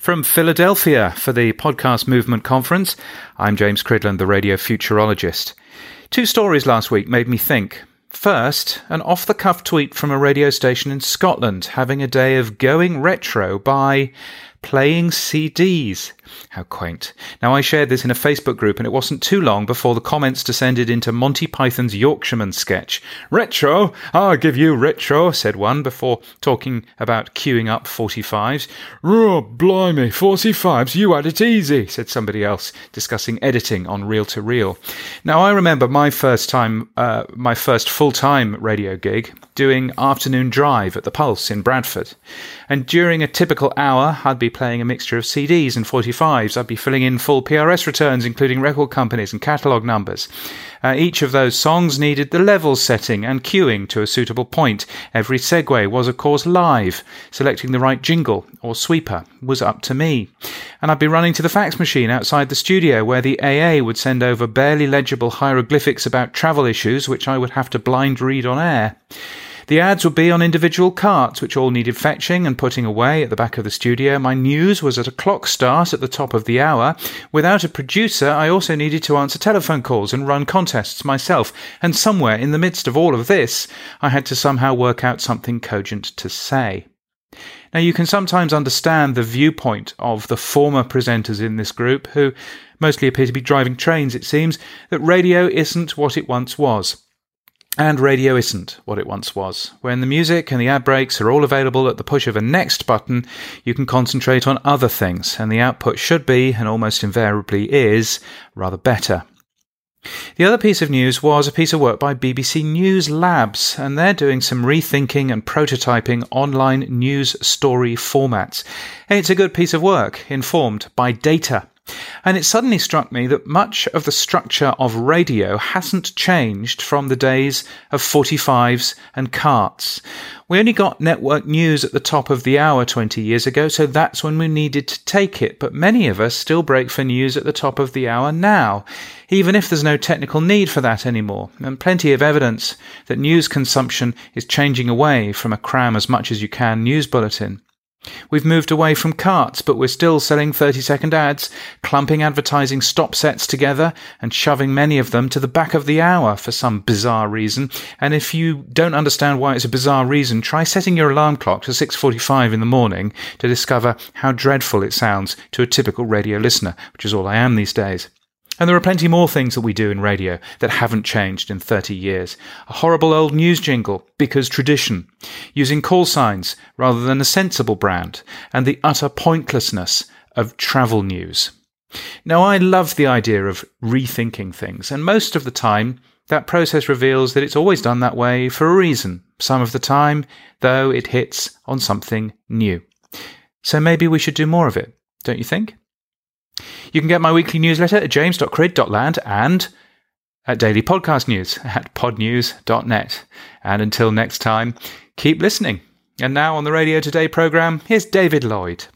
From Philadelphia for the Podcast Movement Conference, I'm James Cridland, the radio futurologist. Two stories last week made me think. First, an off the cuff tweet from a radio station in Scotland having a day of going retro by playing CDs. How quaint. Now, I shared this in a Facebook group, and it wasn't too long before the comments descended into Monty Python's Yorkshireman sketch. Retro? I'll give you retro, said one before talking about cueing up 45s. Oh, blimey, 45s, you had it easy, said somebody else, discussing editing on reel to reel. Now, I remember my first time, uh, my first full time radio gig doing afternoon drive at the Pulse in Bradford. And during a typical hour, I'd playing a mixture of CDs and 45s. I'd be filling in full PRS returns, including record companies and catalogue numbers. Uh, each of those songs needed the level setting and cueing to a suitable point. Every segue was, of course, live. Selecting the right jingle or sweeper was up to me. And I'd be running to the fax machine outside the studio where the AA would send over barely legible hieroglyphics about travel issues, which I would have to blind read on air. The ads would be on individual carts, which all needed fetching and putting away at the back of the studio. My news was at a clock start at the top of the hour. Without a producer, I also needed to answer telephone calls and run contests myself. And somewhere in the midst of all of this, I had to somehow work out something cogent to say. Now, you can sometimes understand the viewpoint of the former presenters in this group, who mostly appear to be driving trains, it seems, that radio isn't what it once was. And radio isn't what it once was. When the music and the ad breaks are all available at the push of a next button, you can concentrate on other things, and the output should be, and almost invariably is, rather better. The other piece of news was a piece of work by BBC News Labs, and they're doing some rethinking and prototyping online news story formats. And it's a good piece of work, informed by data. And it suddenly struck me that much of the structure of radio hasn't changed from the days of 45s and carts. We only got network news at the top of the hour 20 years ago, so that's when we needed to take it. But many of us still break for news at the top of the hour now, even if there's no technical need for that anymore. And plenty of evidence that news consumption is changing away from a cram as much as you can news bulletin. We've moved away from carts, but we're still selling 30 second ads, clumping advertising stop sets together and shoving many of them to the back of the hour for some bizarre reason. And if you don't understand why it's a bizarre reason, try setting your alarm clock to 6:45 in the morning to discover how dreadful it sounds to a typical radio listener, which is all I am these days. And there are plenty more things that we do in radio that haven't changed in 30 years. A horrible old news jingle, because tradition, using call signs rather than a sensible brand, and the utter pointlessness of travel news. Now, I love the idea of rethinking things, and most of the time, that process reveals that it's always done that way for a reason. Some of the time, though, it hits on something new. So maybe we should do more of it, don't you think? You can get my weekly newsletter at james.crid.land and at daily podcast news at podnews.net. And until next time, keep listening. And now on the Radio Today programme, here's David Lloyd.